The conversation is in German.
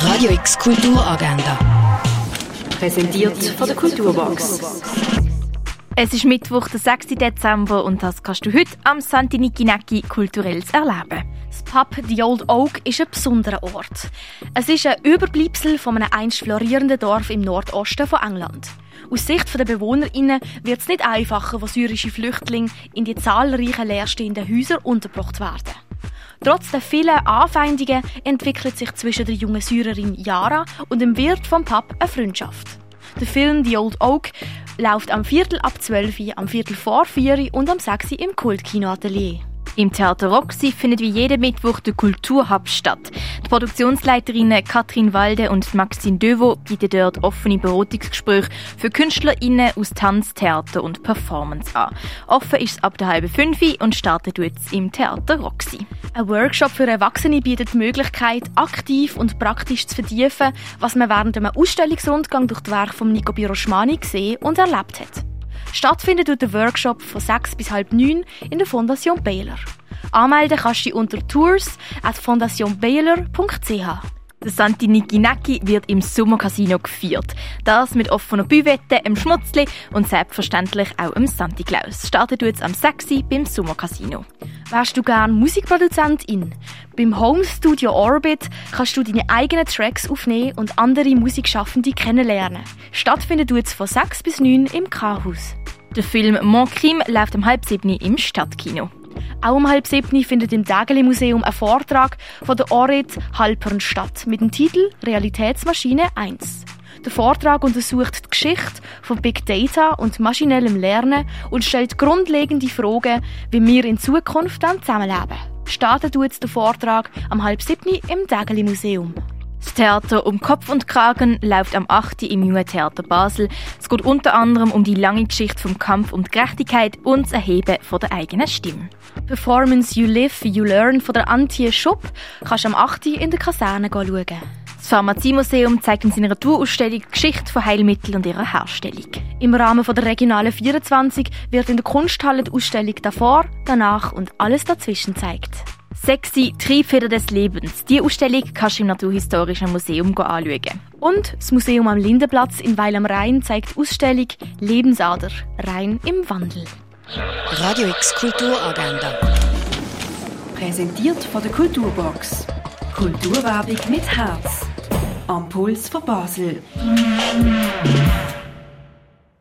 Radio X Kulturagenda. Präsentiert von der Kulturbox. Es ist Mittwoch, der 6. Dezember und das kannst du heute am Santinikinaki kulturelles erleben. Das Pub The Old Oak ist ein besonderer Ort. Es ist ein Überbleibsel von einem einst florierenden Dorf im Nordosten von England. Aus Sicht der BewohnerInnen wird es nicht einfacher, wo syrische Flüchtlinge in die zahlreichen leerstehenden Häuser untergebracht werden. Trotz der vielen Anfeindungen entwickelt sich zwischen der jungen Syrerin Yara und dem Wirt vom Pub eine Freundschaft. Der Film The Old Oak läuft am Viertel ab 12 Uhr, am Viertel vor 4 Uhr und am 6 Uhr im Kultkino-Atelier. Im Theater Roxy findet wie jeden Mittwoch der Kulturhub statt. Die Produktionsleiterinnen Katrin Walde und Maxine Dövo bieten dort offene Beratungsgespräche für KünstlerInnen aus Tanz, Theater und Performance an. Offen ist es ab der halben fünf und startet jetzt im Theater Roxy. Ein Workshop für Erwachsene bietet die Möglichkeit, aktiv und praktisch zu vertiefen, was man während einem Ausstellungsrundgang durch die Werke von Nico Biroschmani gesehen und erlebt hat. Stattfindet wird der Workshop von 6 bis halb 9 in der Fondation Baylor. Anmelden kannst du unter tours at fondationbaylor.ch. Der Santinikinaki wird im Sommercasino gefeiert. Das mit offener Büwette, einem Schmutzli und selbstverständlich auch im Santi Klaus. Startet jetzt am 6. beim Sommercasino. Wärst du gern Musikproduzentin? Beim Home Studio Orbit kannst du deine eigenen Tracks aufnehmen und andere Musikschaffende kennenlernen. Stattfindet jetzt von 6 bis 9 im K-Haus. Der Film Mon Crime läuft um halb sieben im Stadtkino. Auch um halb sieben findet im Dageli Museum ein Vortrag von der Orit Halpern statt mit dem Titel Realitätsmaschine 1. Der Vortrag untersucht die Geschichte von Big Data und maschinellem Lernen und stellt grundlegende Fragen, wie wir in Zukunft dann zusammenleben. Startet jetzt der Vortrag am halb sieben im Dageli Museum. Das Theater um Kopf und Kragen läuft am 8. im Jungen Theater Basel. Es geht unter anderem um die lange Geschichte vom Kampf um Gerechtigkeit und das Erheben von der eigenen Stimme. Performance You Live, You Learn von der Antje Schupp kannst du am 8. in der Kaserne schauen. Das Pharmaziemuseum zeigt in seiner Tourausstellung die Geschichte von Heilmitteln und ihrer Herstellung. Im Rahmen der Regionalen 24 wird in der Kunsthalle die Ausstellung davor, danach und alles dazwischen zeigt. Sexy Triebfeder des Lebens. Die Ausstellung kannst du im Naturhistorischen Museum anschauen. Und das Museum am Lindenplatz in Weil am Rhein zeigt die Ausstellung Lebensader. Rhein im Wandel. Radio X Kulturagenda. Präsentiert von der Kulturbox. Kulturwerbung mit Herz. Am Puls von Basel.